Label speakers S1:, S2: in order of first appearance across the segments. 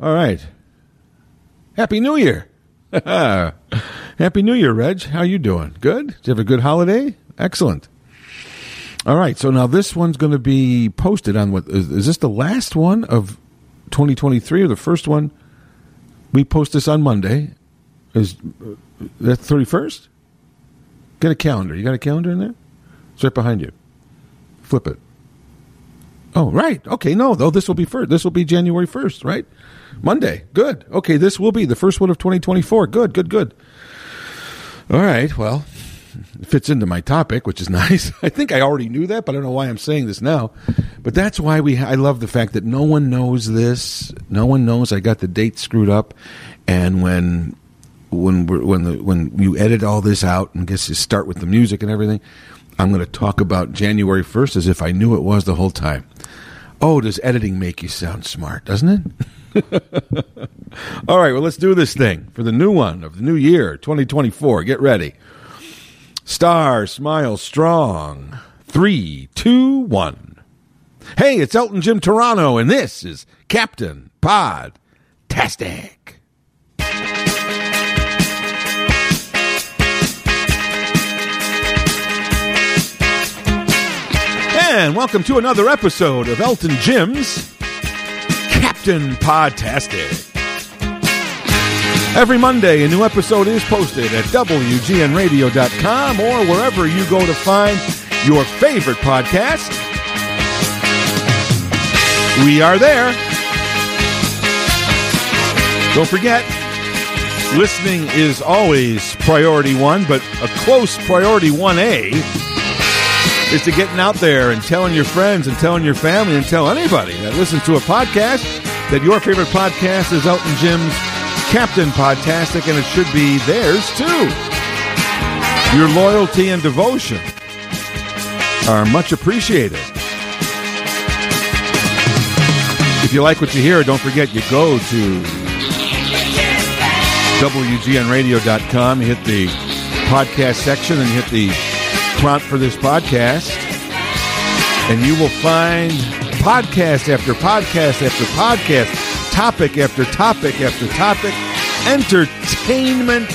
S1: All right. Happy New Year. Happy New Year, Reg. How you doing? Good? Did you have a good holiday? Excellent. All right. So now this one's going to be posted on what is, is this the last one of 2023 or the first one? We post this on Monday. Is uh, that 31st? Get a calendar. You got a calendar in there? It's right behind you. Flip it. Oh, right. Okay, no, though this will be first. This will be January 1st, right? Monday. Good. Okay, this will be the first one of 2024. Good, good, good. All right, well, it fits into my topic, which is nice. I think I already knew that, but I don't know why I'm saying this now. But that's why we I love the fact that no one knows this. No one knows I got the date screwed up and when when when the when you edit all this out and guess you start with the music and everything, I'm going to talk about January 1st as if I knew it was the whole time. Oh, does editing make you sound smart, doesn't it? All right, well, let's do this thing for the new one of the new year, 2024. Get ready. Star, smile strong. Three, two, one. Hey, it's Elton Jim Turano, and this is Captain Pod Tastic. And welcome to another episode of Elton Jim's Captain Podtastic. Every Monday, a new episode is posted at WGNRadio.com or wherever you go to find your favorite podcast. We are there. Don't forget, listening is always priority one, but a close priority 1A is to getting out there and telling your friends and telling your family and tell anybody that listens to a podcast that your favorite podcast is Elton Jim's Captain Podtastic, and it should be theirs too. Your loyalty and devotion are much appreciated. If you like what you hear, don't forget you go to WGNradio.com, hit the podcast section, and hit the prompt for this podcast, and you will find podcast after podcast after podcast, topic after topic after topic, entertainment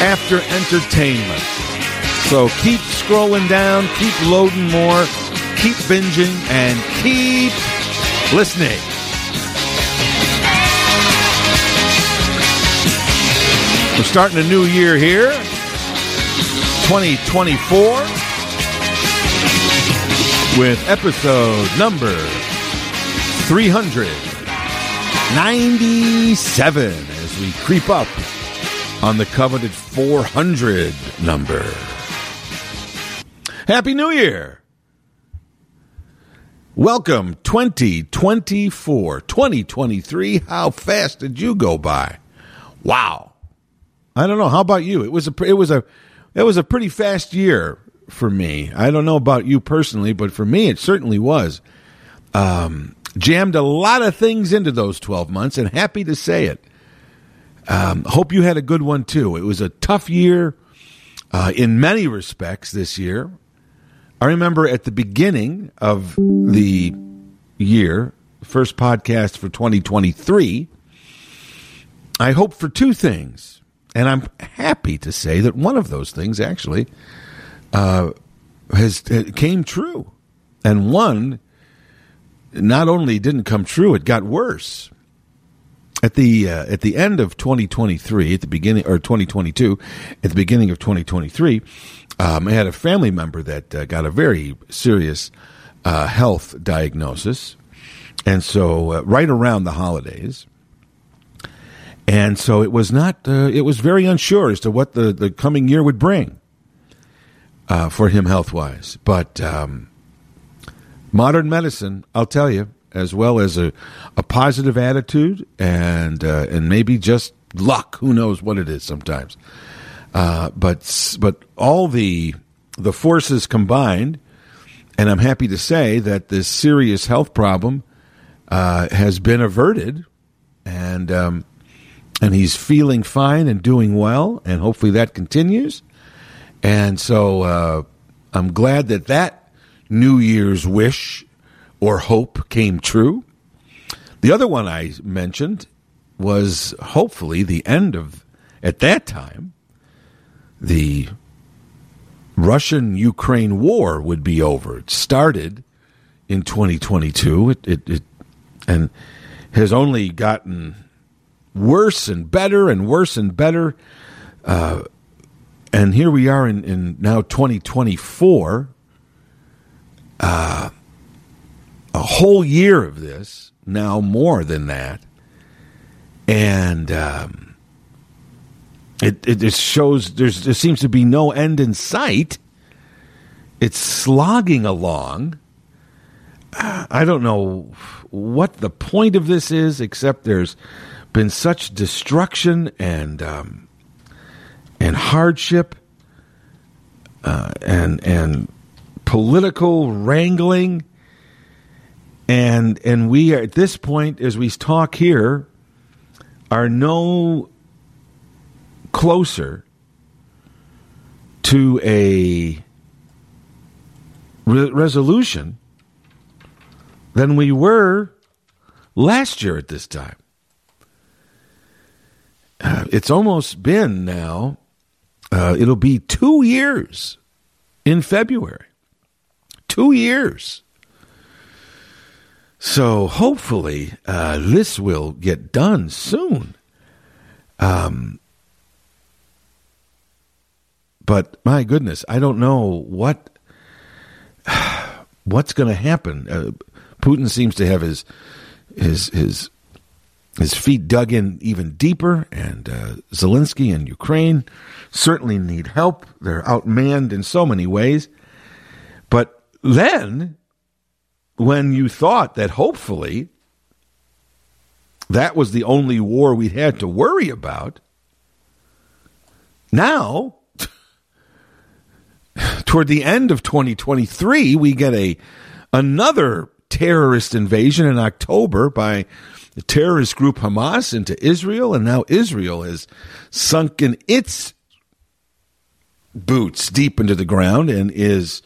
S1: after entertainment. So keep scrolling down, keep loading more, keep binging, and keep listening. We're starting a new year here. 2024 with episode number 397 as we creep up on the coveted 400 number. Happy New Year! Welcome 2024, 2023. How fast did you go by? Wow. I don't know. How about you? It was a it was a it was a pretty fast year for me. I don't know about you personally, but for me, it certainly was. Um, jammed a lot of things into those 12 months, and happy to say it. Um, hope you had a good one too. It was a tough year uh, in many respects this year. I remember at the beginning of the year, first podcast for 2023, I hoped for two things. And I'm happy to say that one of those things actually uh, has came true, and one not only didn't come true, it got worse. At the uh, at the end of 2023, at the beginning or 2022, at the beginning of 2023, um, I had a family member that uh, got a very serious uh, health diagnosis, and so uh, right around the holidays, and so it was not, uh, it was very unsure as to what the, the coming year would bring uh, for him health wise. But um, modern medicine, I'll tell you, as well as a, a positive attitude and, uh, and maybe just luck, who knows what it is sometimes. Uh, but, but all the, the forces combined, and I'm happy to say that this serious health problem uh, has been averted. And, um, and he's feeling fine and doing well, and hopefully that continues. And so uh, I'm glad that that New Year's wish or hope came true. The other one I mentioned was hopefully the end of, at that time, the Russian Ukraine war would be over. It started in 2022. It, it, it, and has only gotten worse and better and worse and better. Uh, and here we are in, in now 2024. Uh, a whole year of this, now more than that. And um, it, it shows there's, there seems to be no end in sight. It's slogging along. I don't know what the point of this is, except there's been such destruction and um, and hardship uh, and and political wrangling, and and we are at this point as we talk here are no closer to a re- resolution than we were last year at this time. Uh, it's almost been now, uh, it'll be two years in February. Two years. So hopefully uh, this will get done soon. Um, but my goodness, I don't know what what's going to happen. Uh, Putin seems to have his his his his feet dug in even deeper, and uh, Zelensky and Ukraine certainly need help. They're outmanned in so many ways. But then, when you thought that hopefully that was the only war we had to worry about, now, toward the end of 2023, we get a another terrorist invasion in October by the terrorist group Hamas into Israel, and now Israel has sunken its boots deep into the ground and is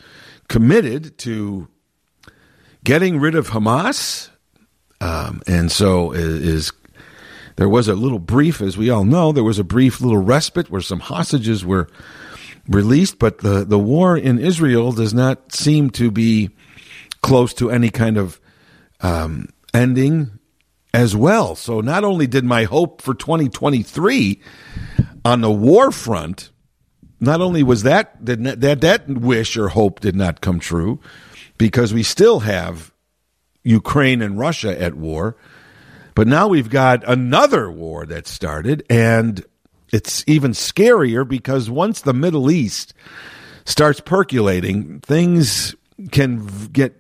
S1: committed to getting rid of Hamas. Um, and so is, is there was a little brief, as we all know, there was a brief little respite where some hostages were released, but the, the war in Israel does not seem to be close to any kind of um, ending as well. So not only did my hope for 2023 on the war front, not only was that did not, that that wish or hope did not come true, because we still have Ukraine and Russia at war, but now we've got another war that started, and it's even scarier because once the Middle East starts percolating, things can get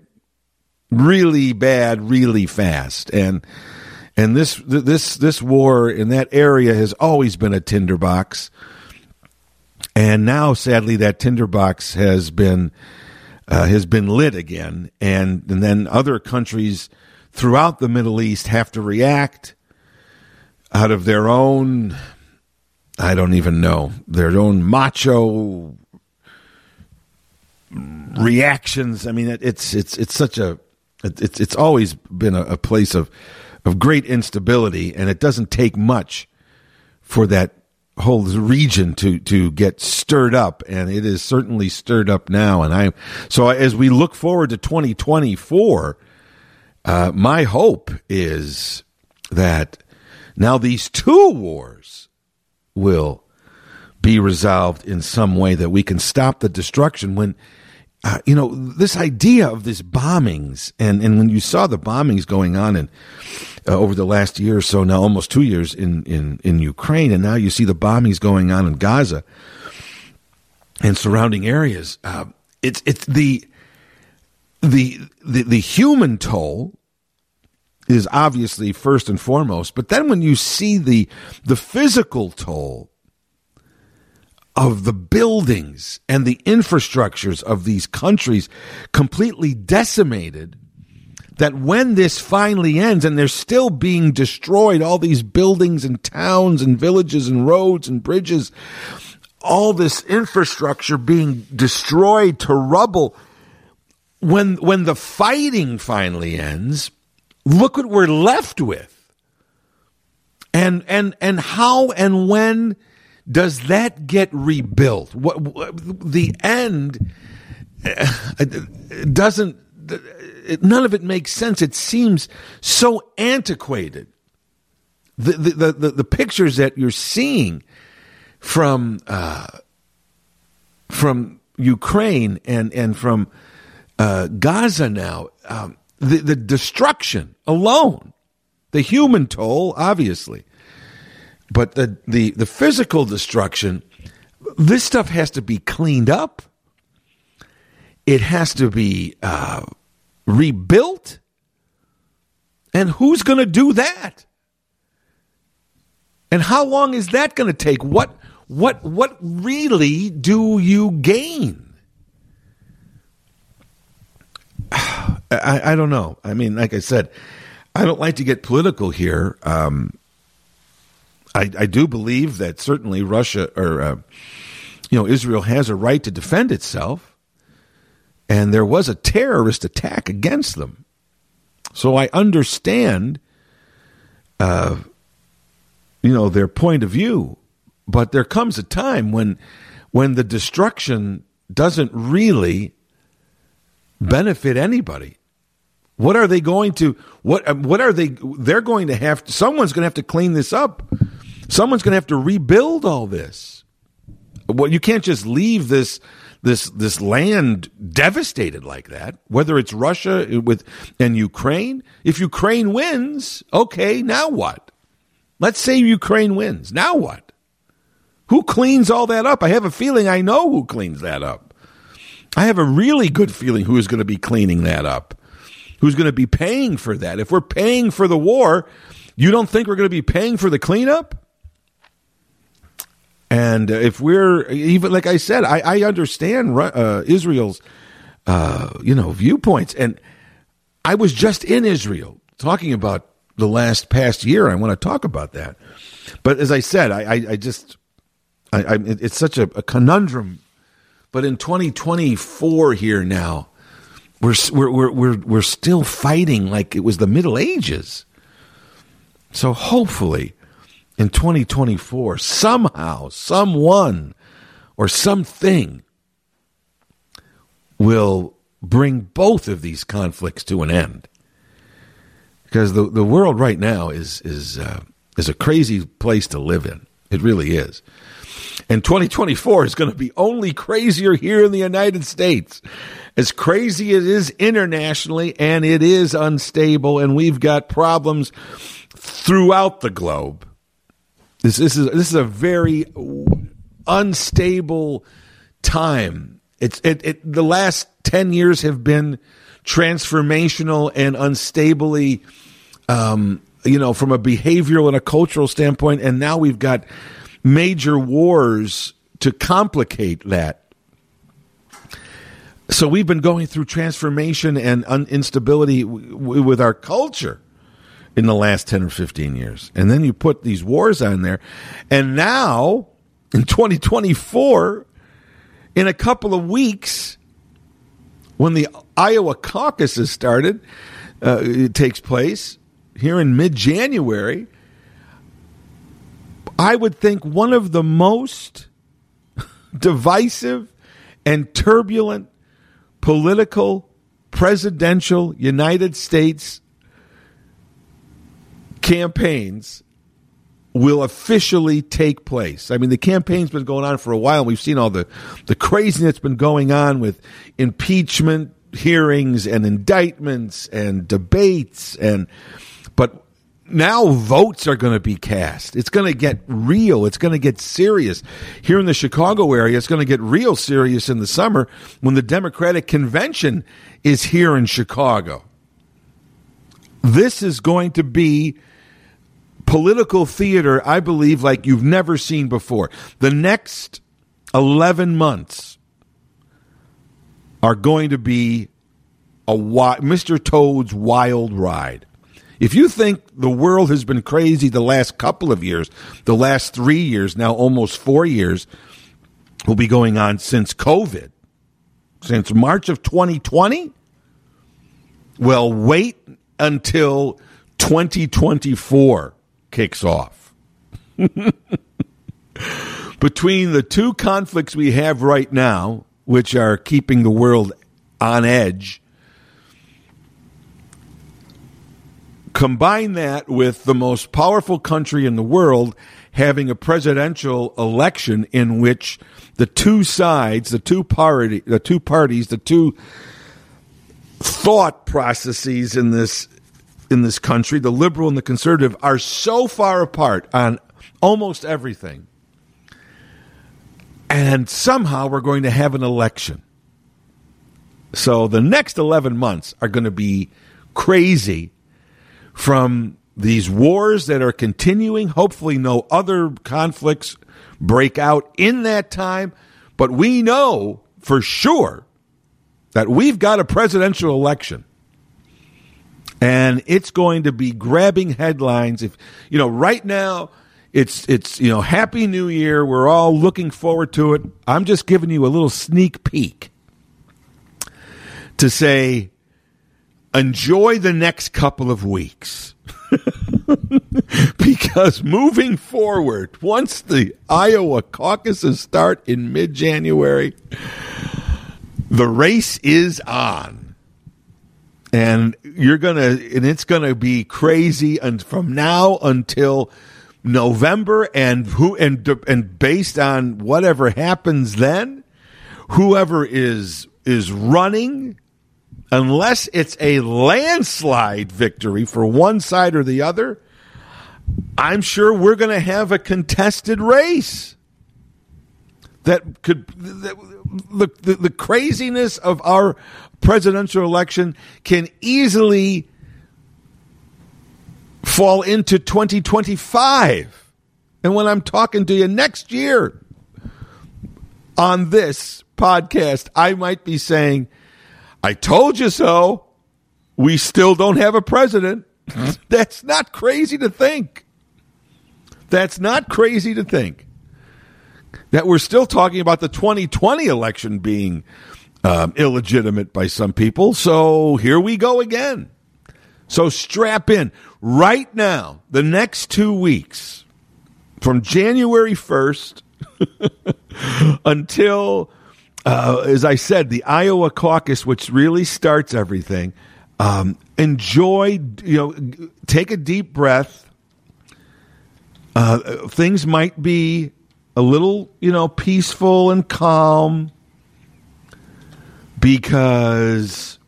S1: really bad really fast and and this this this war in that area has always been a tinderbox. And now sadly that tinderbox has been uh, has been lit again. And and then other countries throughout the Middle East have to react out of their own I don't even know their own macho reactions. I mean it's it's it's such a it's it's always been a, a place of of great instability, and it doesn't take much for that whole region to to get stirred up, and it is certainly stirred up now. And I so as we look forward to 2024, uh, my hope is that now these two wars will be resolved in some way that we can stop the destruction when uh, you know, this idea of this bombings, and, and when you saw the bombings going on in, uh, over the last year or so, now almost two years in, in, in Ukraine, and now you see the bombings going on in Gaza and surrounding areas, uh, it's, it's the, the, the, the human toll is obviously first and foremost, but then when you see the, the physical toll, of the buildings and the infrastructures of these countries completely decimated that when this finally ends and they're still being destroyed all these buildings and towns and villages and roads and bridges all this infrastructure being destroyed to rubble when when the fighting finally ends look what we're left with. And and and how and when does that get rebuilt? What, what the end uh, doesn't none of it makes sense. It seems so antiquated. The the the, the pictures that you're seeing from uh, from Ukraine and and from uh, Gaza now, um, the the destruction alone, the human toll, obviously, but the the the physical destruction. This stuff has to be cleaned up. It has to be uh, rebuilt. And who's going to do that? And how long is that going to take? What what what really do you gain? I, I don't know. I mean, like I said, I don't like to get political here. Um, I, I do believe that certainly Russia or uh, you know Israel has a right to defend itself, and there was a terrorist attack against them. So I understand, uh, you know, their point of view, but there comes a time when when the destruction doesn't really benefit anybody. What are they going to what what are they they're going to have someone's going to have to clean this up Someone's going to have to rebuild all this. Well, you can't just leave this this this land devastated like that. Whether it's Russia with and Ukraine, if Ukraine wins, okay, now what? Let's say Ukraine wins. Now what? Who cleans all that up? I have a feeling I know who cleans that up. I have a really good feeling who is going to be cleaning that up. Who's going to be paying for that? If we're paying for the war, you don't think we're going to be paying for the cleanup? And if we're even like I said, I, I understand uh, Israel's uh, you know viewpoints, and I was just in Israel talking about the last past year. I want to talk about that, but as I said, I, I, I just I, it's such a, a conundrum. But in 2024 here now, we're we're we're we're still fighting like it was the Middle Ages. So hopefully in 2024, somehow, someone, or something will bring both of these conflicts to an end. Because the, the world right now is is uh, is a crazy place to live in. It really is. And 2024 is going to be only crazier here in the United States. As crazy as it is internationally, and it is unstable, and we've got problems throughout the globe. This, this is this is a very unstable time. It's it, it the last ten years have been transformational and unstably, um, you know, from a behavioral and a cultural standpoint. And now we've got major wars to complicate that. So we've been going through transformation and un- instability w- with our culture in the last 10 or 15 years. And then you put these wars on there. And now, in 2024, in a couple of weeks, when the Iowa caucuses started, uh, it takes place here in mid January. I would think one of the most divisive and turbulent political presidential United States campaigns will officially take place. I mean, the campaign's been going on for a while. We've seen all the, the craziness that's been going on with impeachment hearings and indictments and debates and, but now votes are going to be cast. It's going to get real. It's going to get serious. Here in the Chicago area, it's going to get real serious in the summer when the Democratic convention is here in Chicago. This is going to be political theater, I believe, like you've never seen before. The next 11 months are going to be a Mr. Toad's wild ride. If you think the world has been crazy the last couple of years, the last three years, now almost four years, will be going on since COVID, since March of 2020, well, wait until 2024 kicks off. Between the two conflicts we have right now, which are keeping the world on edge, combine that with the most powerful country in the world having a presidential election in which the two sides, the two party, the two parties, the two thought processes in this in this country, the liberal and the conservative, are so far apart on almost everything. And somehow we're going to have an election. So the next 11 months are going to be crazy from these wars that are continuing. Hopefully, no other conflicts break out in that time. But we know for sure that we've got a presidential election. And it's going to be grabbing headlines. If you know, right now, it's it's you know, Happy New Year. We're all looking forward to it. I'm just giving you a little sneak peek to say, enjoy the next couple of weeks. because moving forward, once the Iowa caucuses start in mid January, the race is on. And you're to, and it's to be crazy and from now until November and who, and, and based on whatever happens then, whoever is, is running unless it's a landslide victory for one side or the other, I'm sure we're going to have a contested race. That could the, the, the craziness of our presidential election can easily fall into 2025. And when I'm talking to you next year on this podcast, I might be saying I told you so. We still don't have a president. That's not crazy to think. That's not crazy to think. That we're still talking about the 2020 election being um, illegitimate by some people. So here we go again. So strap in. Right now, the next two weeks, from January 1st until uh, as I said, the Iowa caucus, which really starts everything, um, enjoy, you know, take a deep breath. Uh, things might be a little, you know, peaceful and calm because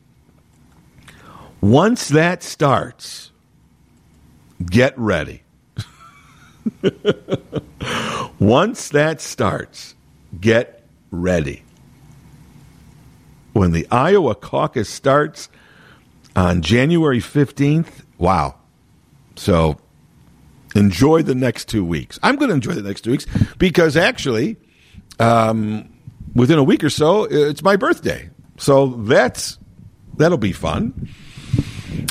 S1: once that starts, get ready. once that starts, get ready when the Iowa caucus starts on January 15th. Wow. So enjoy the next two weeks. I'm going to enjoy the next two weeks because actually, um, within a week or so, it's my birthday. So that's that'll be fun.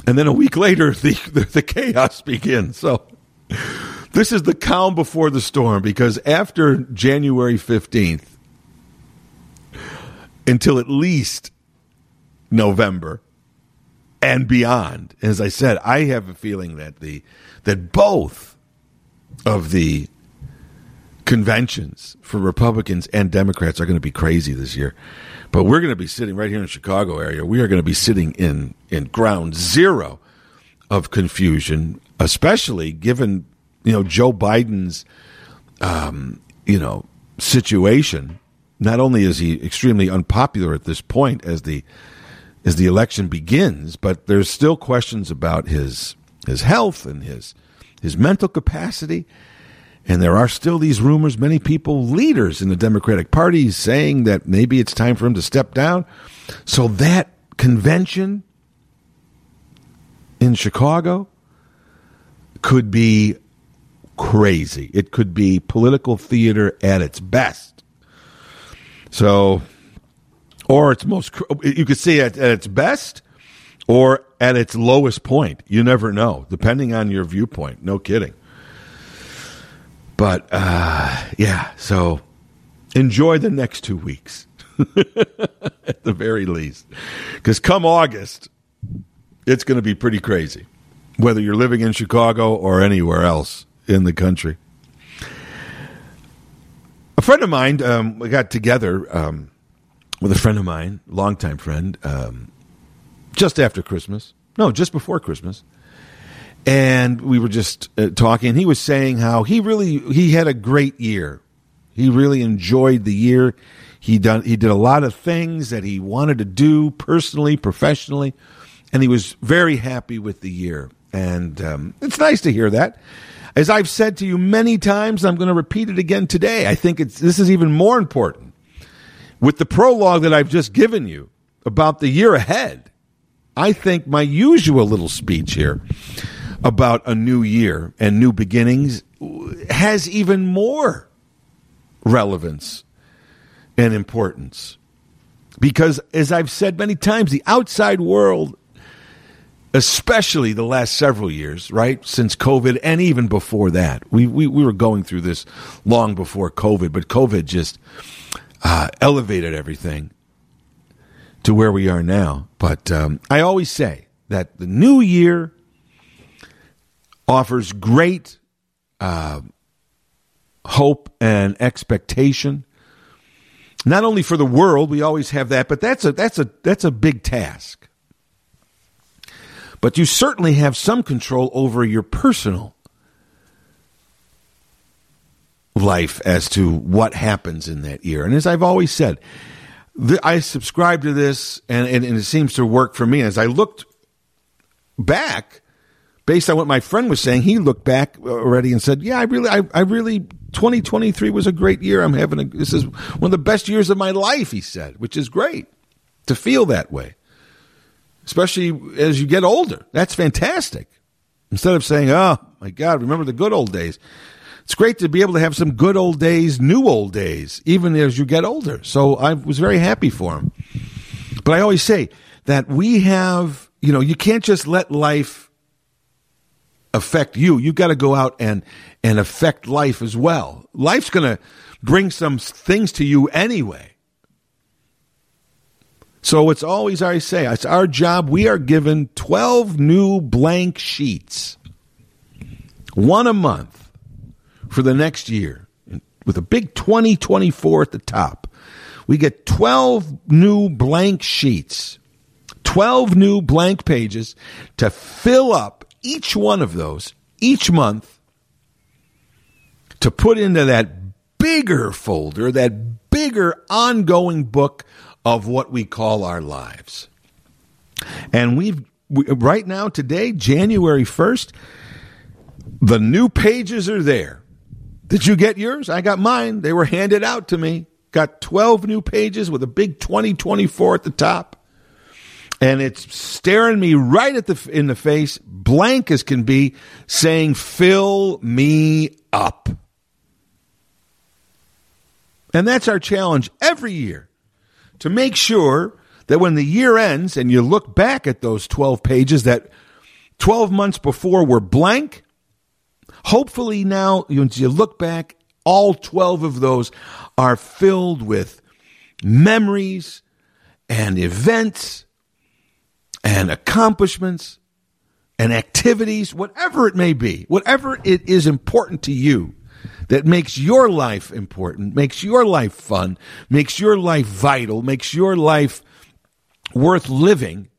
S1: And then a week later, the, the, the chaos begins. So this is the calm before the storm because after January 15th, until at least November and beyond. As I said, I have a feeling that the that both of the conventions for Republicans and Democrats are going to be crazy this year. But we're going to be sitting right here in the Chicago area. We are going to be sitting in in ground zero of confusion, especially given you know Joe Biden's um, you know situation not only is he extremely unpopular at this point as the as the election begins, but there's still questions about his his health and his his mental capacity. And there are still these rumors, many people, leaders in the Democratic Party, saying that maybe it's time for him to step down. So that convention in Chicago could be crazy. It could be political theater at its best. So, or its most, you could see it at its best or at its lowest point. You never know, depending on your viewpoint. No kidding. But uh, yeah, so enjoy the next two weeks at the very least. Because come August, It's going to be pretty crazy, whether you're living in Chicago or anywhere else in the country. A friend of mine, um, we got together um, with a friend of mine, longtime friend, um, just after Christmas. No, just before Christmas. And we were just uh, talking. He was saying how he really he had a great year. He really enjoyed the year. He done he did a lot of things that he wanted to do personally, professionally, and he was very happy with the year. And um, it's nice to hear that. As I've said to you many times, I'm going to repeat it again today. I think it's this is even more important with the prologue that I've just given you about the year ahead. I think my usual little speech here about a new year and new beginnings has even more relevance and importance. Because, as I've said many times, the outside world, especially the last several years, right, since COVID and even before that, we, we, we were going through this long before COVID, but COVID just uh, elevated everything to where we are now. But um, I always say that the new year offers great uh, hope and expectation not only for the world, we always have that, but that's a that's a that's a big task. But you certainly have some control over your personal life as to what happens in that year. And as I've always said, the, I subscribe to this, and, and, and it seems to work for me. As I looked back, based on what my friend was saying, he looked back already and said, "Yeah, I really, I, I really, 2023 was a great year. I'm having a, this is one of the best years of my life." He said, which is great to feel that way, especially as you get older. That's fantastic. Instead of saying, "Oh my God, remember the good old days." It's great to be able to have some good old days, new old days, even as you get older. So I was very happy for him. But I always say that we have, you know, you can't just let life affect you. You've got to go out and and affect life as well. Life's going to bring some things to you anyway. So it's always I say it's our job. We are given twelve new blank sheets, one a month for the next year, with a big twenty twenty four at the top. We get twelve new blank sheets. 12 new blank pages to fill up each one of those each month to put into that bigger folder, that bigger ongoing book of what we call our lives. And we've we, right now today, January 1st, the new pages are there. Did you get yours? I got mine. They were handed out to me. Got 12 new pages with a big 2024 at the top and it's staring me right at the in the face, blank as can be, saying, "Fill me up." And that's our challenge every year to make sure that when the year ends and you look back at those 12 pages that 12 months before were blank, hopefully now when you look back, all 12 of those are filled with memories and events and accomplishments and activities, whatever it may be, whatever it is important to you that makes your life important, makes your life fun, makes your life vital, makes your life worth living,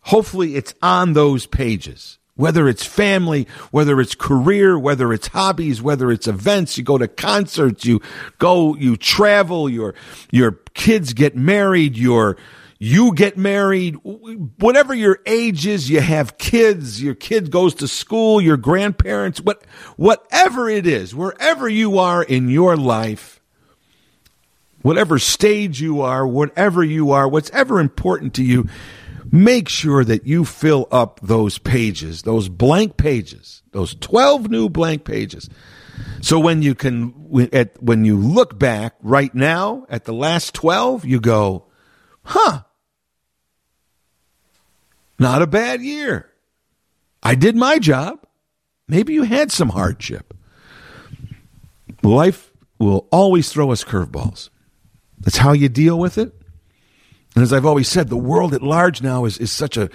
S1: hopefully it's on those pages. Whether it's family, whether it's career, whether it's hobbies, whether it's events, you go to concerts, you go, you travel, your, your kids get married, your, you get married, whatever your age is, you have kids, your kid goes to school, your grandparents, what, whatever it is, wherever you are in your life, whatever stage you are, whatever you are, what's ever important to you, make sure that you fill up those pages, those blank pages, those 12 new blank pages. So when you can, when you look back right now at the last 12, you go, huh, not a bad year. I did my job. Maybe you had some hardship. Life will always throw us curveballs. That's how you deal with it. And as I've always said, the world at large now is, is such a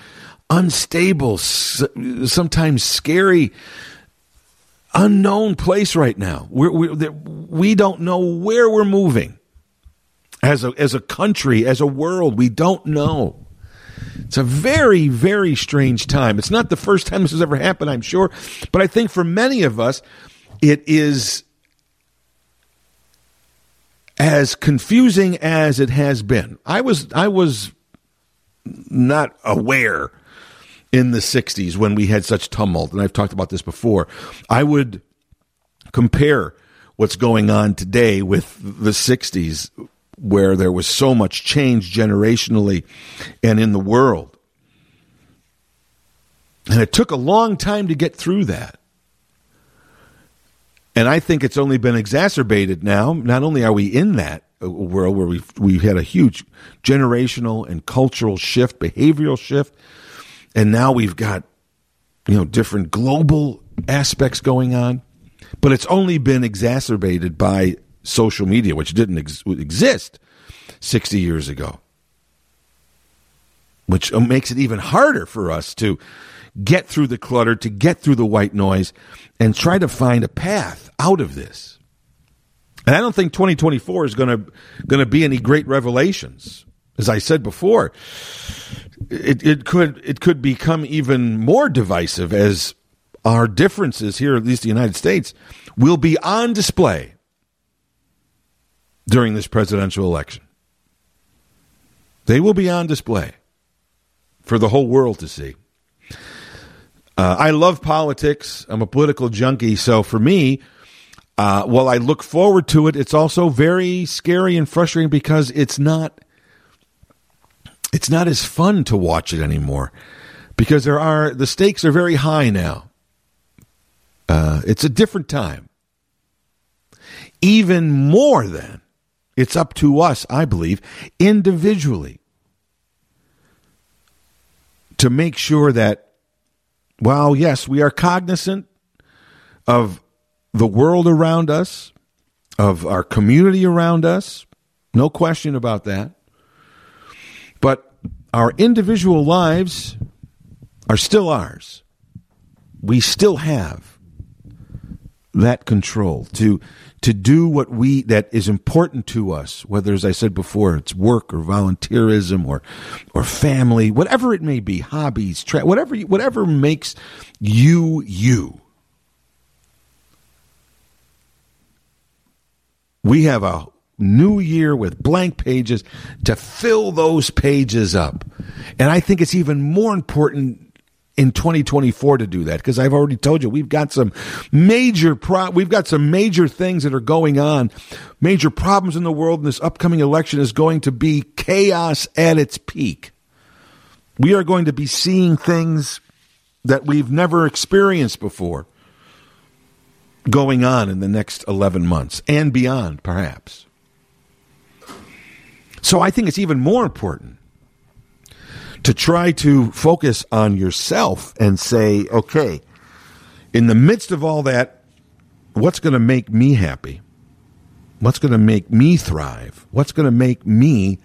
S1: unstable, sometimes scary, unknown place right now. We're, we're, we don't know where we're moving as a, as a country, as a world. We don't know. It's a very, very strange time. It's not the first time this has ever happened, I'm sure, but I think for many of us, it is as confusing as it has been. I was, I was not aware in the 60s when we had such tumult, and I've talked about this before. I would compare what's going on today with the 60s where there was so much change generationally and in the world. And it took a long time to get through that. And I think it's only been exacerbated now. Not only are we in that uh, world where we've, we've had a huge generational and cultural shift, behavioral shift, and now we've got, you know, different global aspects going on, but it's only been exacerbated by social media, which didn't ex- exist 60 years ago, which uh, makes it even harder for us to get through the clutter, to get through the white noise, and try to find a path out of this. And I don't think 2024 is going to going to be any great revelations. As I said before, it, it could it could become even more divisive as our differences here, at least the United States, will be on display during this presidential election. They will be on display for the whole world to see. Uh, I love politics. I'm a political junkie. So for me, uh, while I look forward to it, it's also very scary and frustrating because it's not. It's not as fun to watch it anymore because there are the stakes are very high now. Uh, it's a different time. Even more than it's up to us, I believe, individually to make sure that while, yes, we are cognizant of the world around us, of our community around us, no question about that. But our individual lives are still ours. We still have that control to to do what we that is important to us whether as i said before it's work or volunteerism or or family whatever it may be hobbies tra- whatever whatever makes you you. We have a new year with blank pages to fill those pages up. And i think it's even more important in 2024 to do that because I've already told you we've got some major pro- we've got some major things that are going on, major problems in the world, and this upcoming election is going to be chaos at its peak. We are going to be seeing things that we've never experienced before going on in the next 11 months and beyond, perhaps. So I think it's even more important to try to focus on yourself and say, okay, in the midst of all that, what's going to make me happy? What's going to make me thrive? What's going to make me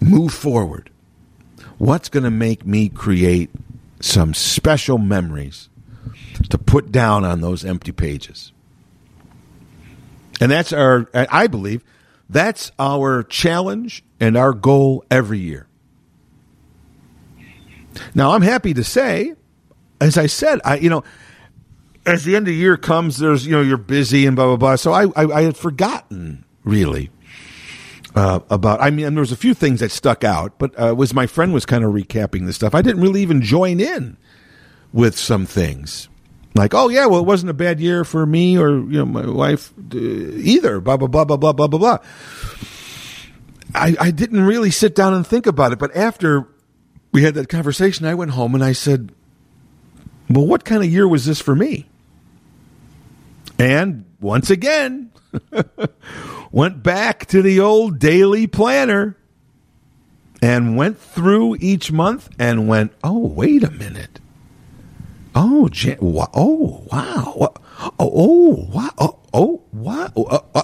S1: move forward? What's going to make me create some special memories to put down on those empty pages? And that's our, I believe, that's our challenge and our goal every year. Now, I'm happy to say, as I said, I you know, as the end of the year comes, there's you know you're busy and blah blah blah. So I I, I had forgotten really uh, about. I mean, there was a few things that stuck out, but uh, was my friend was kind of recapping the stuff. I didn't really even join in with some things like, oh yeah, well it wasn't a bad year for me or you know my wife uh, either. Blah blah blah blah blah blah blah. I, I didn't really sit down and think about it, but after we had that conversation, I went home and I said, Well, what kind of year was this for me? And once again, went back to the old daily planner and went through each month and went, Oh, wait a minute. Oh, oh, wow. Oh, oh, wow. Oh, oh wow. Oh, uh, uh,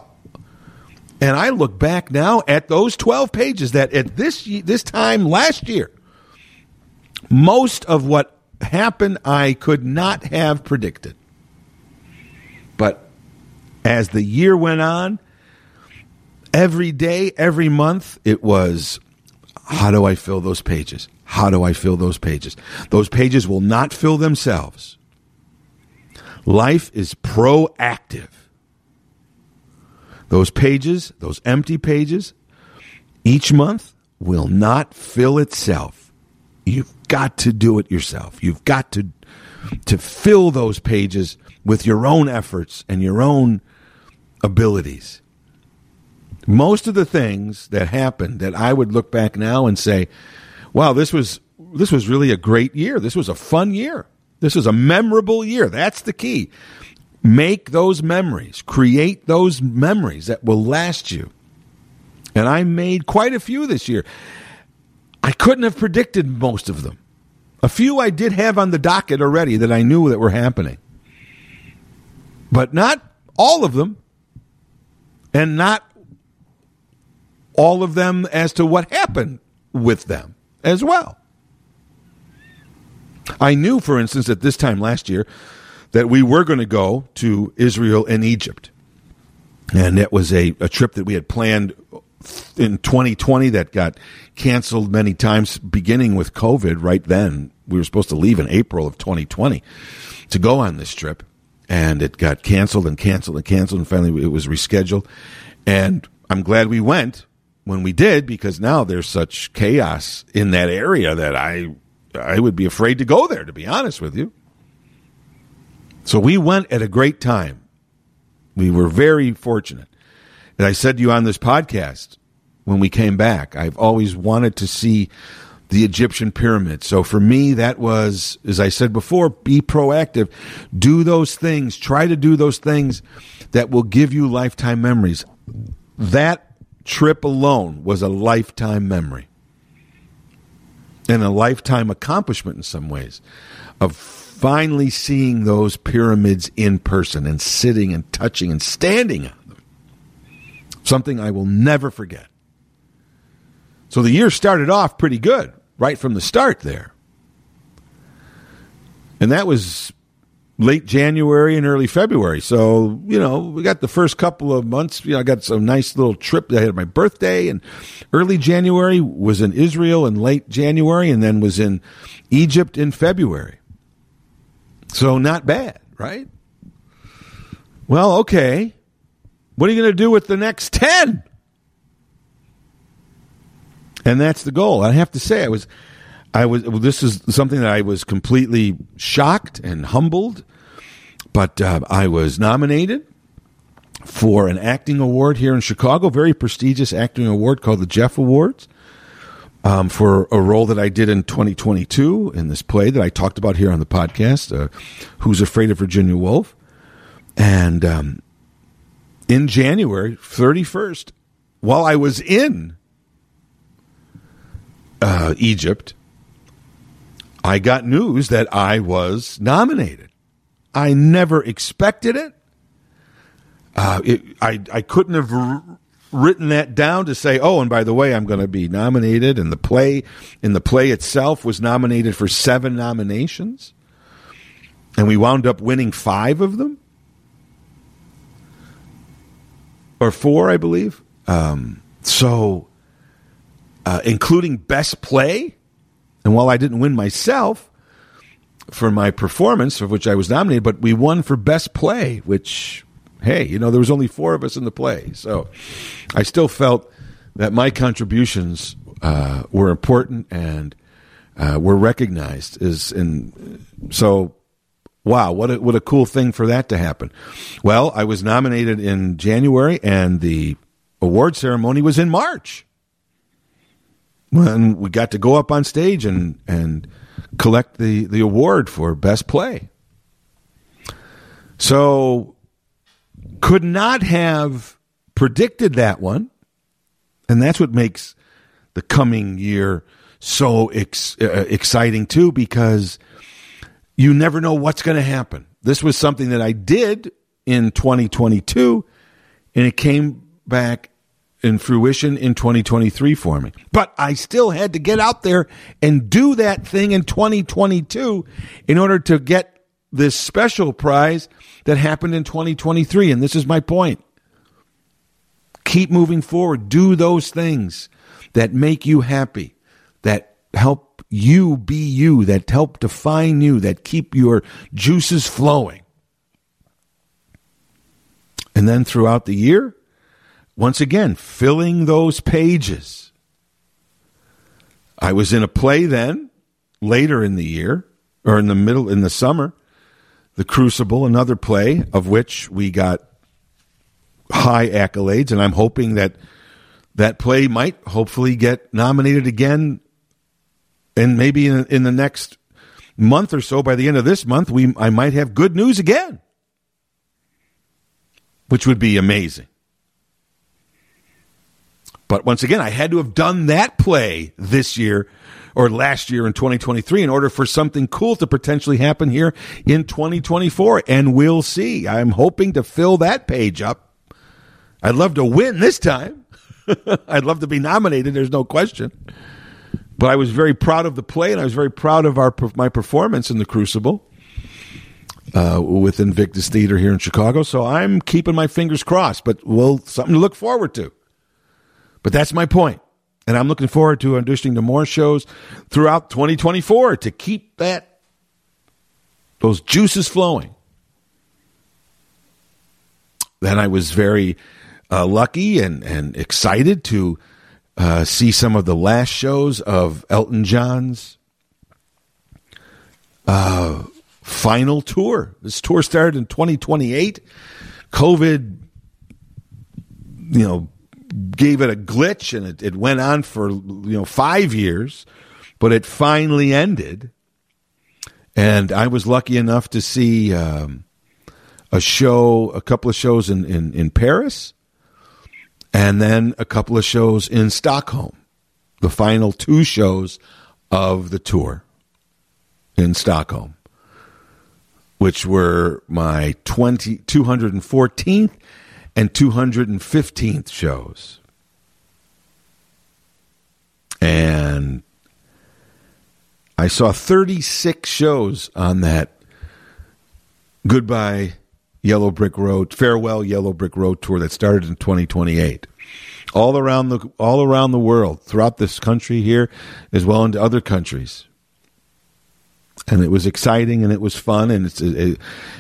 S1: and I look back now at those 12 pages that at this this time last year Most of what happened, I could not have predicted. But as the year went on, every day, every month, it was how do I fill those pages? How do I fill those pages? Those pages will not fill themselves. Life is proactive. Those pages, those empty pages, each month will not fill itself. You've got to do it yourself. You've got to to fill those pages with your own efforts and your own abilities. Most of the things that happened that I would look back now and say, wow, this was this was really a great year. This was a fun year. This was a memorable year. That's the key. Make those memories, create those memories that will last you. And I made quite a few this year. I couldn't have predicted most of them. A few I did have on the docket already that I knew that were happening. But not all of them. And not all of them as to what happened with them as well. I knew, for instance, at this time last year that we were going to go to Israel and Egypt. And that was a, a trip that we had planned in 2020 that got canceled many times, beginning with COVID right then. We were supposed to leave in April of 2020 to go on this trip. And it got canceled and canceled and canceled. And finally, it was rescheduled. And I'm glad we went when we did because now there's such chaos in that area that I I would be afraid to go there to be honest with you. So we went at a great time. We were very fortunate. And I said to you on this podcast when we came back, I've always wanted to see the Egyptian pyramid. So for me, that was, as I said before, be proactive. Do those things. Try to do those things that will give you lifetime memories. That trip alone was a lifetime memory and a lifetime accomplishment in some ways of finally seeing those pyramids in person and sitting and touching and standing on them. Something I will never forget. So the year started off pretty good right from the start there. And that was late January and early February. So, you know, we got the first couple of months. You know, I got some nice little trip. I had my birthday and early January was in Israel and late January and then was in Egypt in February. So not bad, right? Well, okay. What are you going to do with the next 10? And that's the goal. I have to say, I was I was. Well, this is something that I was completely shocked and humbled, but uh, I was nominated for an acting award here in Chicago, very prestigious acting award called the Jeff Awards. Um, for a role that I did in 2022 in this play that I talked about here on the podcast, uh, Who's Afraid of Virginia Woolf? And um, in January 31st, while I was in uh, Egypt, I got news that I was nominated. I never expected it. Uh, it I, I couldn't have written that down to say, oh, and by the way, I'm going to be nominated. And the play, in the play itself, was nominated for seven nominations, and we wound up winning five of them, or four, I believe. Um, so, uh, including best play. And while I didn't win myself for my performance, for which I was nominated, but we won for best play, which, hey, you know, there was only four of us in the play. So I still felt that my contributions uh, were important and uh, were recognized. Is and so, wow, what a, what a cool thing for that to happen. Well, I was nominated in January, and the award ceremony was in March when we got to go up on stage and and collect the the award for best play. So could not have predicted that one, and that's what makes the coming year so ex- uh, exciting too because you never know what's going to happen. This was something that I did in 2022 and it came back in fruition in 2023 for me. But I still had to get out there and do that thing in 2022 in order to get this special prize that happened in 2023. And this is my point. Keep moving forward. Do those things that make you happy, that help you be you, that help define you, that keep your juices flowing. And then throughout the year, once again, filling those pages. I was in a play then, later in the year, or in the middle, in the summer, The Crucible, another play of which we got high accolades, and I'm hoping that that play might hopefully get nominated again, and maybe in, in the next month or so, by the end of this month, we I might have good news again, which would be amazing. But once again, I had to have done that play this year or last year in 2023 in order for something cool to potentially happen here in 2024. And we'll see. I'm hoping to fill that page up. I'd love to win this time. I'd love to be nominated. There's no question. But I was very proud of the play, and I was very proud of our my performance in the Crucible uh, with Invictus Theater here in Chicago. So I'm keeping my fingers crossed. But we'll something to look forward to. But that's my point. And I'm looking forward to auditioning to more shows throughout 2024 to keep that those juices flowing. Then I was very uh, lucky and, and excited to uh, see some of the last shows of Elton John's uh, final tour. This tour started in 2028. COVID, you know, gave it a glitch and it, it went on for you know five years, but it finally ended. And I was lucky enough to see um, a show, a couple of shows in, in, in Paris, and then a couple of shows in Stockholm. The final two shows of the tour in Stockholm, which were my 20, 214th and 215th shows. And I saw 36 shows on that Goodbye Yellow Brick Road, Farewell Yellow Brick Road tour that started in 2028. All around the all around the world, throughout this country here, as well into other countries and it was exciting and it was fun and it's a,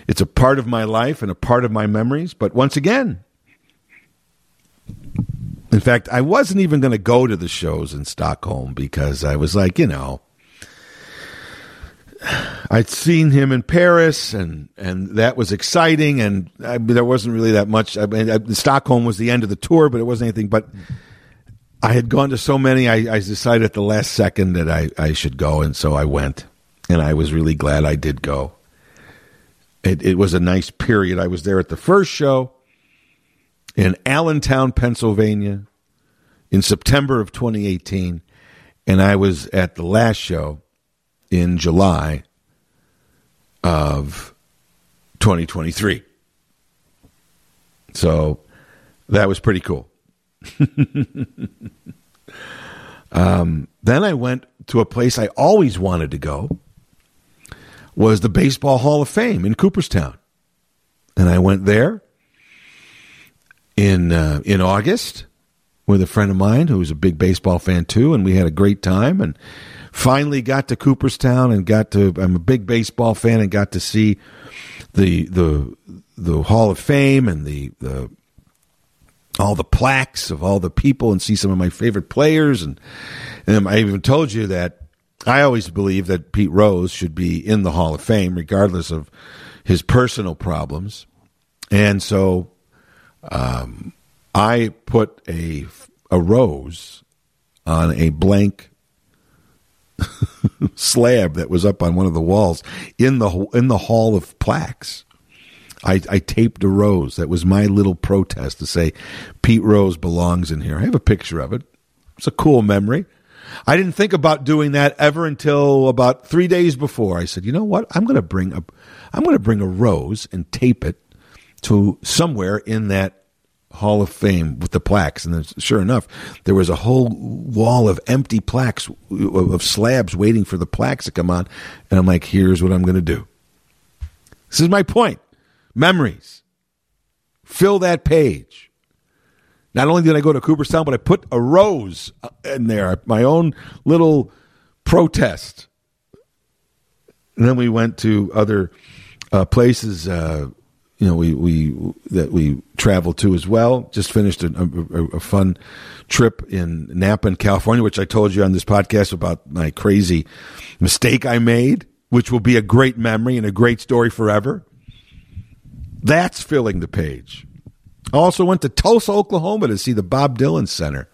S1: it's a part of my life and a part of my memories but once again in fact i wasn't even going to go to the shows in stockholm because i was like you know I'd seen him in Paris, and and that was exciting, and I, there wasn't really that much. I mean, I, Stockholm was the end of the tour, but it wasn't anything. But I had gone to so many, I, decided at the last second that I, I should go, and so I went and I was really glad I did go. It, it was a nice period. I was there at the first show in Allentown, Pennsylvania, in September of 2018, and I was at the last show in July of 2023. So that was pretty cool. um, then I went to a place I always wanted to go was the Baseball Hall of Fame in Cooperstown. And I went there in uh, in August with a friend of mine who was a big baseball fan too, and we had a great time. And finally got to Cooperstown and got to. I'm a big baseball fan and got to see the the the Hall of Fame and the the all the plaques of all the people and see some of my favorite players and and I even told you that I always believe that Pete Rose should be in the Hall of Fame, regardless of his personal problems. And so um, I put a, a rose on a blank slab that was up on one of the walls in the in the hall of plaques. I, I, taped a rose. That was my little protest to say Pete Rose belongs in here. I have a picture of it. It's a cool memory. I didn't think about doing that ever until about three days before. I said, you know what? I'm going to bring a, I'm going to bring a rose and tape it to somewhere in that Hall of Fame with the plaques, and then, sure enough, there was a whole wall of empty plaques of slabs waiting for the plaques to come on. And I'm like, here's what I'm going to do. This is my point. Memories. Fill that page. Not only did I go to Cooperstown, but I put a rose in there, my own little protest. And then we went to other uh, places. Uh, you know, we we that we traveled to as well. Just finished a, a, a, fun trip in Napa, in California, which I told you on this podcast about my crazy mistake I made, which will be a great memory and a great story forever. That's filling the page. I also went to Tulsa, Oklahoma to see the Bob Dylan Center,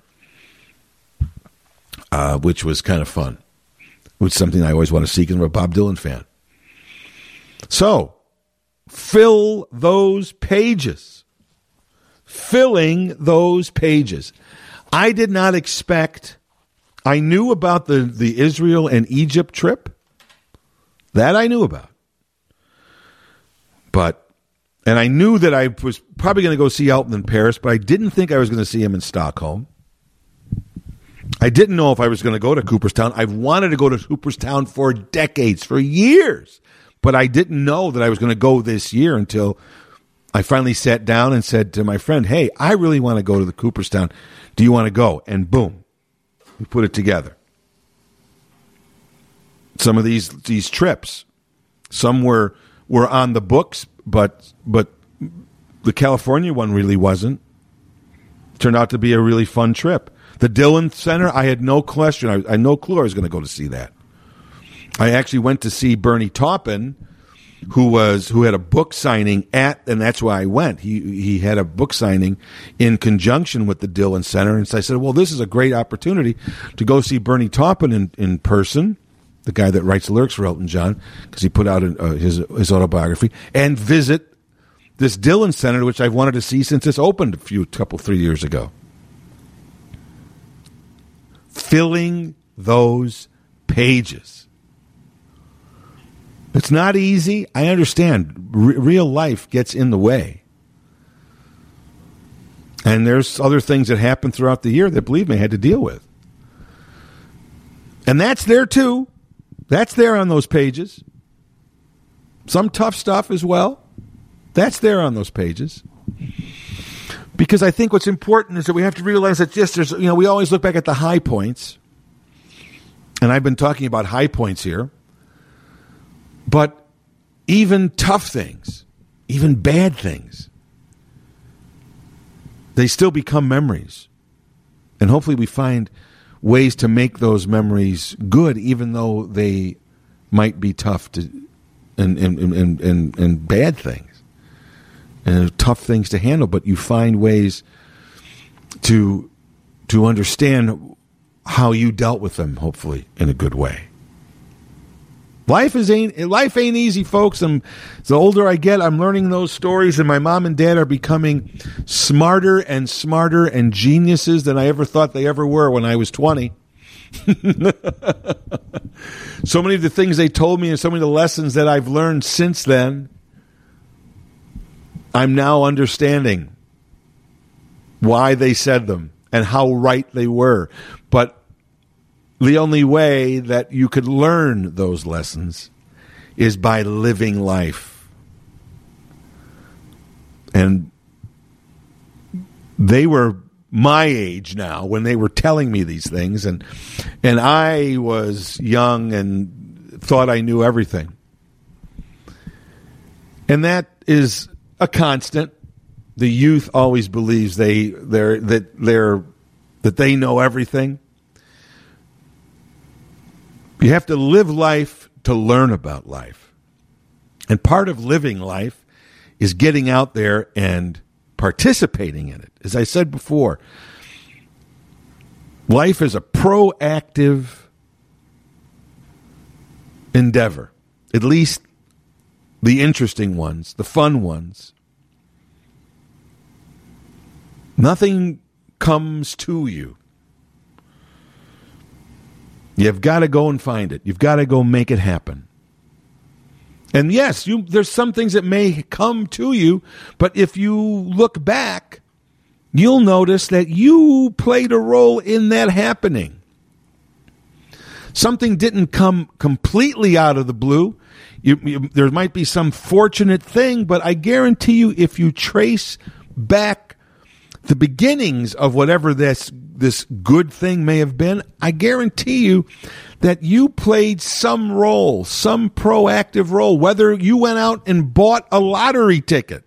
S1: uh, which was kind of fun. Is something I always want to see because I'm a Bob Dylan fan. So, fill those pages. Filling those pages. I did not expect, I knew about the, the Israel and Egypt trip. That I knew about. But and I knew that I was probably going to go see Elton in Paris, but I didn't think I was going to see him in Stockholm. I didn't know if I was going to go to Cooperstown. I've wanted to go to Cooperstown for decades, for years, but I didn't know that I was going to go this year until I finally sat down and said to my friend, Hey, I really want to go to the Cooperstown. Do you want to go? And boom, we put it together. Some of these these trips, some were were on the books but but the California one really wasn't. Turned out to be a really fun trip. The Dylan Center, I had no question. I, I had no clue I was going to go to see that. I actually went to see Bernie Taupin, who was who had a book signing at, and that's why I went. He he had a book signing in conjunction with the Dylan Center, and so I said, "Well, this is a great opportunity to go see Bernie Taupin in, in person." the guy that writes lyrics for Elton John, because he put out uh, his his autobiography, and visit this Dylan Center, which I've wanted to see since it's opened a few couple three years ago. Filling those pages. It's not easy. I understand. R- real life gets in the way. And there's other things that happen throughout the year that, believe me, I had to deal with. And that's there too. That's there on those pages. Some tough stuff as well. That's there on those pages. Because I think what's important is that we have to realize that just there's, you know, we always look back at the high points. And I've been talking about high points here. But even tough things, even bad things, they still become memories. And hopefully we find ways to make those memories good, even though they might be tough to and and, and, and, and bad things and tough things to handle. But you find ways to to understand how you dealt with them, hopefully in a good way. Life is ain't life ain't easy, folks. And the older I get, I'm learning those stories, and my mom and dad are becoming smarter and smarter and geniuses than I ever thought they ever were when I was 20. so many of the things they told me and so many of the lessons that I've learned since then, I'm now understanding why they said them and how right they were. But the only way that you could learn those lessons is by living life. And they were my age now when they were telling me these things and and I was young and thought I knew everything. And that is a constant. The youth always believes they they're that they're that they know everything. You have to live life to learn about life. And part of living life is getting out there and participating in it. As I said before, life is a proactive endeavor, at least the interesting ones, the fun ones. Nothing comes to you. You've got to go and find it. You've got to go make it happen. And yes, you, there's some things that may come to you, but if you look back, you'll notice that you played a role in that happening. Something didn't come completely out of the blue. You, you, there might be some fortunate thing, but I guarantee you, if you trace back the beginnings of whatever this this good thing may have been, I guarantee you that you played some role, some proactive role, whether you went out and bought a lottery ticket.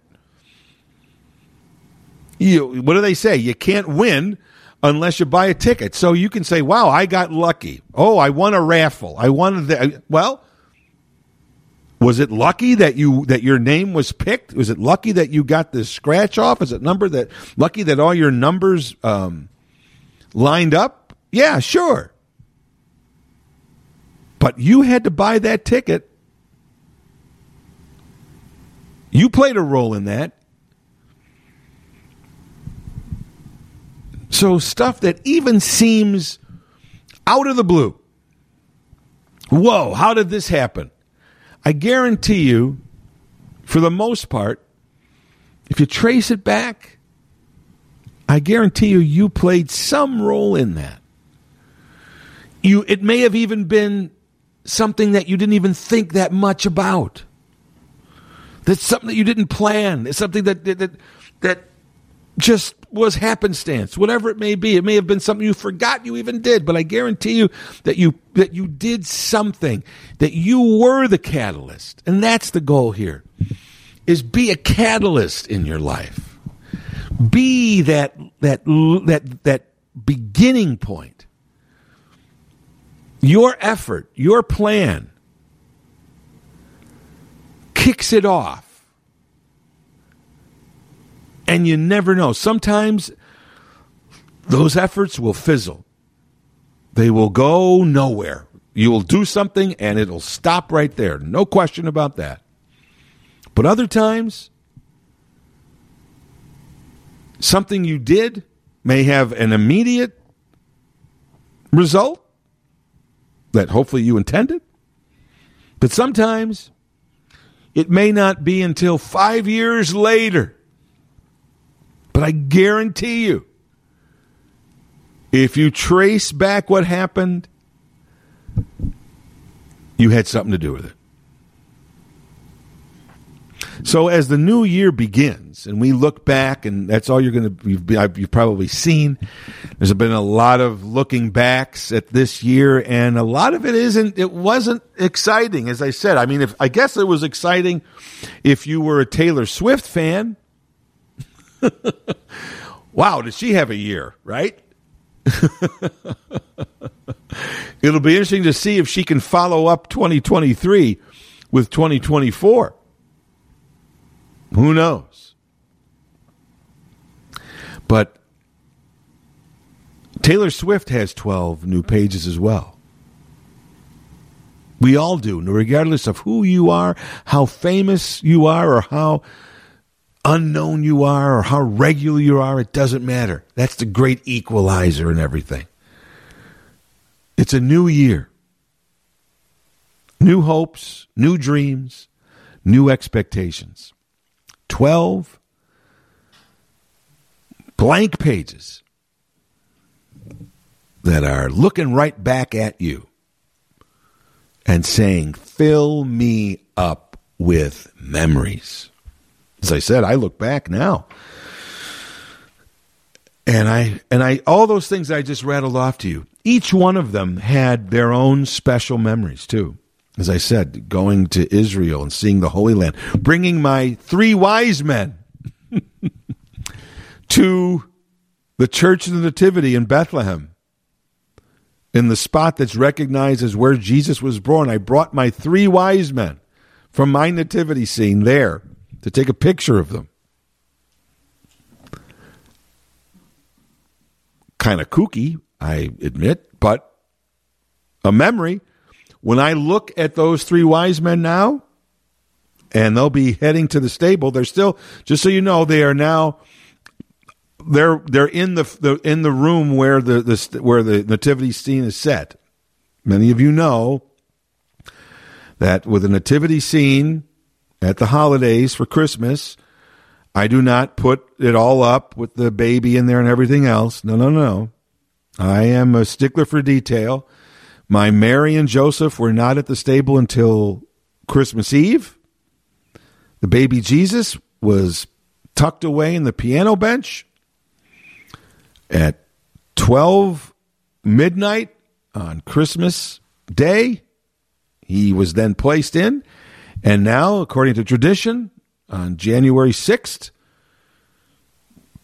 S1: You, what do they say? You can't win unless you buy a ticket. So you can say, "Wow, I got lucky. Oh, I won a raffle. I won the well." Was it lucky that you that your name was picked? Was it lucky that you got the scratch off? Is it number that lucky that all your numbers um, lined up? Yeah, sure. But you had to buy that ticket. You played a role in that. So stuff that even seems out of the blue. Whoa, how did this happen? I guarantee you, for the most part, if you trace it back, I guarantee you, you played some role in that. You, it may have even been something that you didn't even think that much about. That's something that you didn't plan. It's something that that that just was happenstance, whatever it may be. It may have been something you forgot you even did, but I guarantee you that you that you did something, that you were the catalyst. And that's the goal here. Is be a catalyst in your life. Be that that that that beginning point. Your effort, your plan kicks it off and you never know. Sometimes those efforts will fizzle, they will go nowhere. You will do something and it'll stop right there. No question about that. But other times, something you did may have an immediate result that hopefully you intended. But sometimes it may not be until five years later but I guarantee you, if you trace back what happened, you had something to do with it. So as the new year begins and we look back, and that's all you're going to you've, you've probably seen. There's been a lot of looking backs at this year, and a lot of it isn't. It wasn't exciting, as I said. I mean, if I guess it was exciting if you were a Taylor Swift fan, wow, did she have a year, right? It'll be interesting to see if she can follow up 2023 with 2024. Who knows? But Taylor Swift has 12 new pages as well. We all do, regardless of who you are, how famous you are, or how unknown you are or how regular you are, it doesn't matter. That's the great equalizer and everything. It's a new year. New hopes, new dreams, new expectations. 12 blank pages that are looking right back at you and saying, Fill me up with memories. As I said, I look back now. And I and I all those things I just rattled off to you. Each one of them had their own special memories too. As I said, going to Israel and seeing the Holy Land, bringing my three wise men to the Church of the Nativity in Bethlehem, in the spot that's recognized as where Jesus was born. I brought my three wise men from my nativity scene there to take a picture of them. Kind of kooky, I admit, but a memory. When I look at those three wise men now, and they'll be heading to the stable, they're still, just so you know, they are now they're they're in the, the in the room where the, the where the nativity scene is set. Many of you know that with a nativity scene at the holidays for Christmas, I do not put it all up with the baby in there and everything else. No, no, no. I am a stickler for detail. My Mary and Joseph were not at the stable until Christmas Eve. The baby Jesus was tucked away in the piano bench at 12 midnight on Christmas Day. He was then placed in, and now, according to tradition, on January 6th,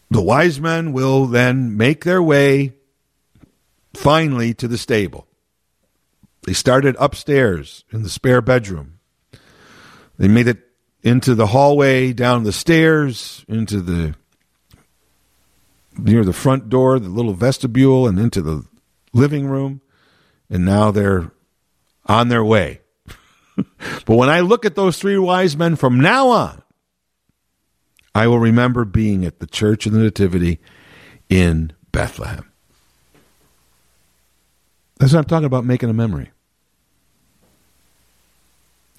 S1: the wise men will then make their way finally to the stable. They started upstairs in the spare bedroom. They made it into the hallway, down the stairs, into the near the front door, the little vestibule, and into the living room. And now they're on their way. but when I look at those three wise men from now on, I will remember being at the Church of the Nativity in Bethlehem. That's what I'm talking about making a memory.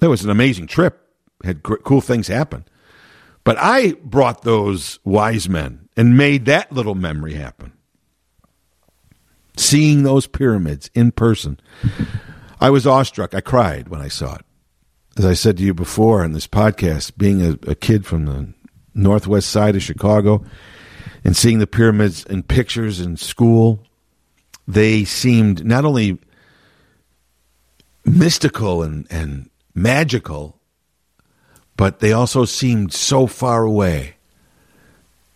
S1: That was an amazing trip. Had cool things happen. But I brought those wise men and made that little memory happen. Seeing those pyramids in person. I was awestruck. I cried when I saw it. As I said to you before in this podcast, being a, a kid from the northwest side of Chicago and seeing the pyramids in pictures in school, they seemed not only mystical and, and magical, but they also seemed so far away,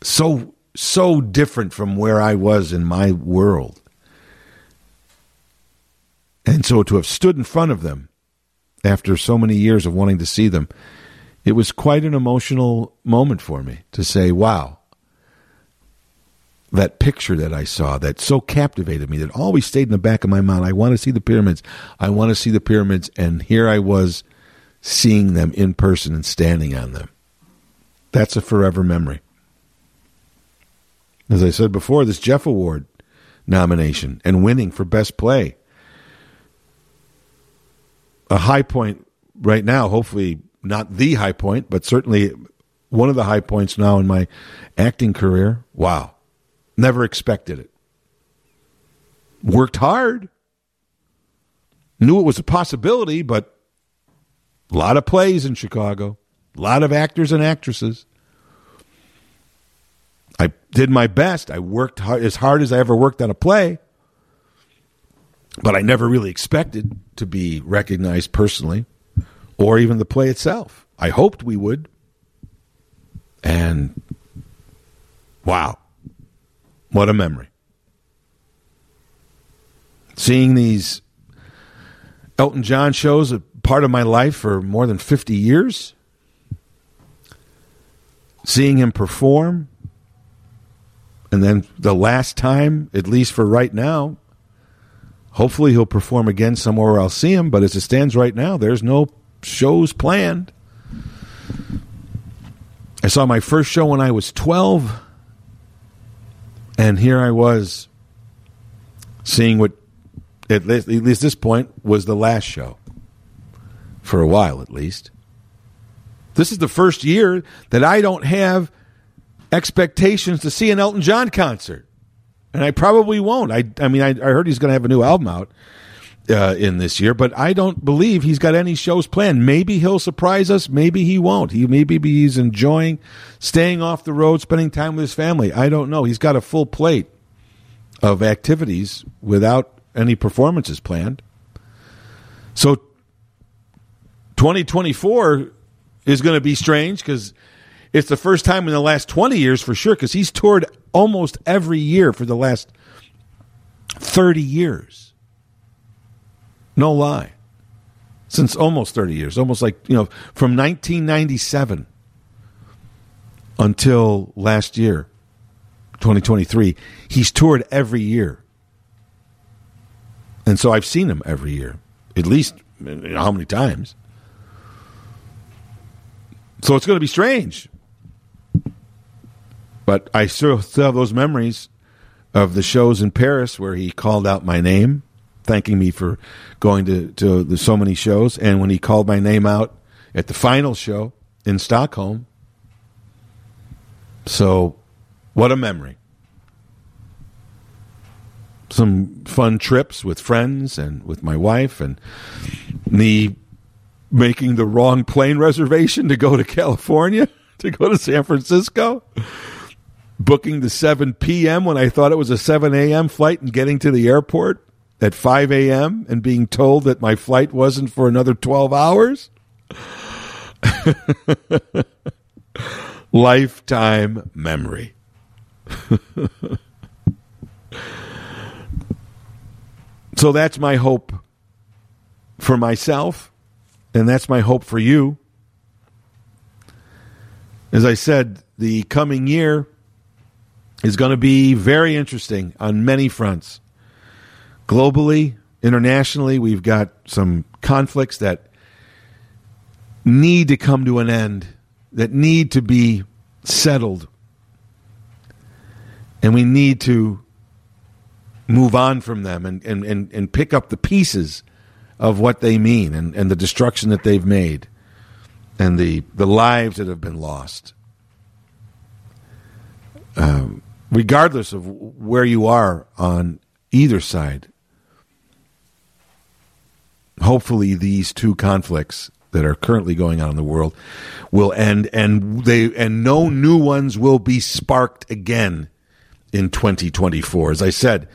S1: so so different from where I was in my world. And so to have stood in front of them after so many years of wanting to see them, it was quite an emotional moment for me to say, wow, that picture that I saw that so captivated me that always stayed in the back of my mind. I want to see the pyramids. I want to see the pyramids. And here I was seeing them in person and standing on them. That's a forever memory. As I said before, this Jeff Award nomination and winning for Best Play. A high point right now, hopefully not the high point, but certainly one of the high points now in my acting career. Wow. Never expected it. Worked hard. Knew it was a possibility, but a lot of plays in Chicago, a lot of actors and actresses. I did my best. I worked hard, as hard as I ever worked on a play, but I never really expected to be recognized personally or even the play itself. I hoped we would. And wow, what a memory. Seeing these Elton John shows a part of my life for more than 50 years. Seeing him perform. And then the last time, at least for right now, hopefully he'll perform again somewhere I'll see him. But as it stands right now, there's no shows planned. I saw my first show when I was 12. And here I was seeing what, at least, at least this point, was the last show. For a while, at least. This is the first year that I don't have expectations to see an Elton John concert. And I probably won't. I, I mean, I, I heard he's going to have a new album out uh, in this year, but I don't believe he's got any shows planned. Maybe he'll surprise us. Maybe he won't. He maybe he's enjoying staying off the road, spending time with his family. I don't know. He's got a full plate of activities without any performances planned. So 2024 is going to be strange because it's the first time in the last 20 years for sure because he's toured almost every year for the last 30 years. No lie. Since almost 30 years, almost like, you know, from 1997 until last year, 2023, he's toured every year. And so I've seen him every year, at least you know, how many times. So it's going to be strange. But I still have those memories of the shows in Paris where he called out my name thanking me for going to, to the, so many shows. And when he called my name out at the final show in Stockholm, So, what a memory. Some fun trips with friends and with my wife, and me making the wrong plane reservation to go to California, to go to San Francisco, booking the 7 p.m. when I thought it was a 7 a.m. flight and getting to the airport at 5 a.m. and being told that my flight wasn't for another 12 hours. Lifetime memory. so that's my hope for myself, and that's my hope for you. As I said, the coming year is going to be very interesting on many fronts. Globally, internationally, we've got some conflicts that need to come to an end, that need to be settled. And we need to move on from them and, and, and, and pick up the pieces of what they mean and, and the destruction that they've made and the, the lives that have been lost. Um, regardless of where you are on either side, hopefully these two conflicts that are currently going on in the world will end and they and no new ones will be sparked again in 2024 as i said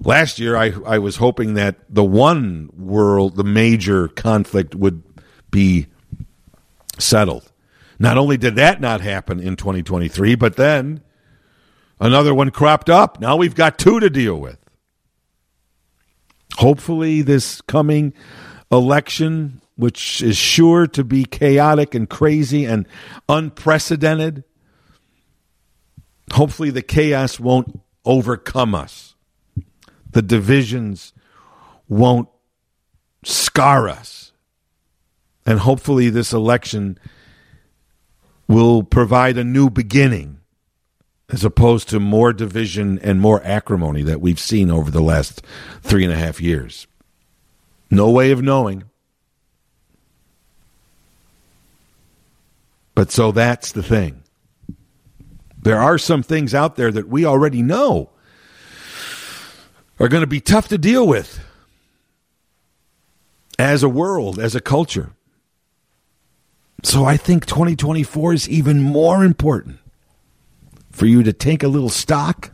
S1: last year i i was hoping that the one world the major conflict would be settled. Not only did that not happen in 2023 but then another one cropped up. Now we've got two to deal with. Hopefully this coming election which is sure to be chaotic and crazy and unprecedented. Hopefully, the chaos won't overcome us. The divisions won't scar us. And hopefully, this election will provide a new beginning as opposed to more division and more acrimony that we've seen over the last three and a half years. No way of knowing. But so that's the thing. There are some things out there that we already know are going to be tough to deal with as a world, as a culture. So I think 2024 is even more important for you to take a little stock,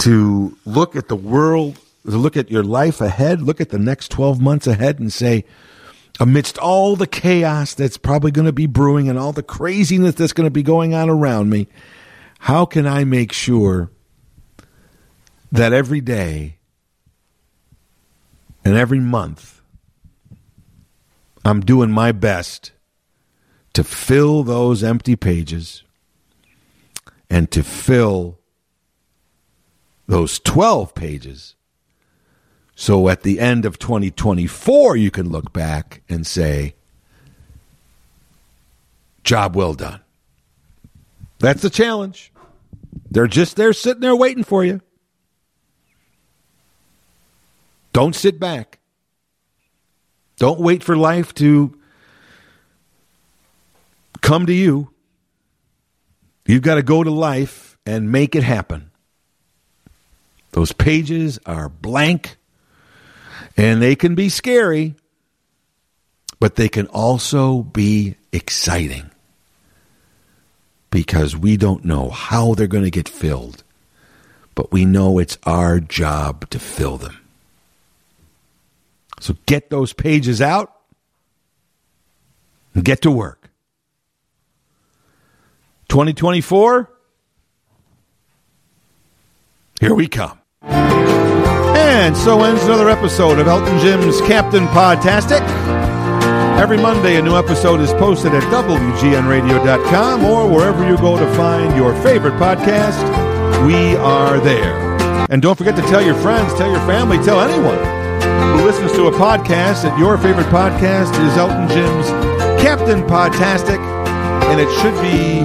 S1: to look at the world, to look at your life ahead, look at the next 12 months ahead and say, amidst all the chaos that's probably going to be brewing and all the craziness that's going to be going on around me, how can I make sure that every day and every month I'm doing my best to fill those empty pages and to fill those 12 pages so at the end of 2024, you can look back and say, job well done. That's the challenge. They're just there sitting there waiting for you. Don't sit back. Don't wait for life to come to you. You've got to go to life and make it happen. Those pages are blank and they can be scary, but they can also be exciting because we don't know how they're going to get filled, but we know it's our job to fill them. So get those pages out and get to work. 2024, here we come. And so ends another episode of Elton Jim's Captain Podtastic. Every Monday, a new episode is posted at WGNRadio.com or wherever you go to find your favorite podcast. We are there. And don't forget to tell your friends, tell your family, tell anyone who listens to a podcast that your favorite podcast is Elton Jim's Captain Podtastic, and it should be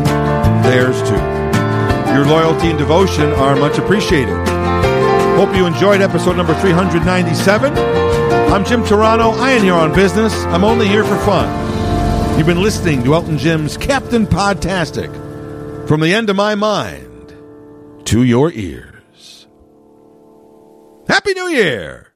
S1: theirs too. Your loyalty and devotion are much appreciated. Hope you enjoyed episode number 397. I'm Jim Turano. I ain't here on business. I'm only here for fun. You've been listening to Elton Jim's Captain Podtastic From the end of my mind to your ears. Happy New Year!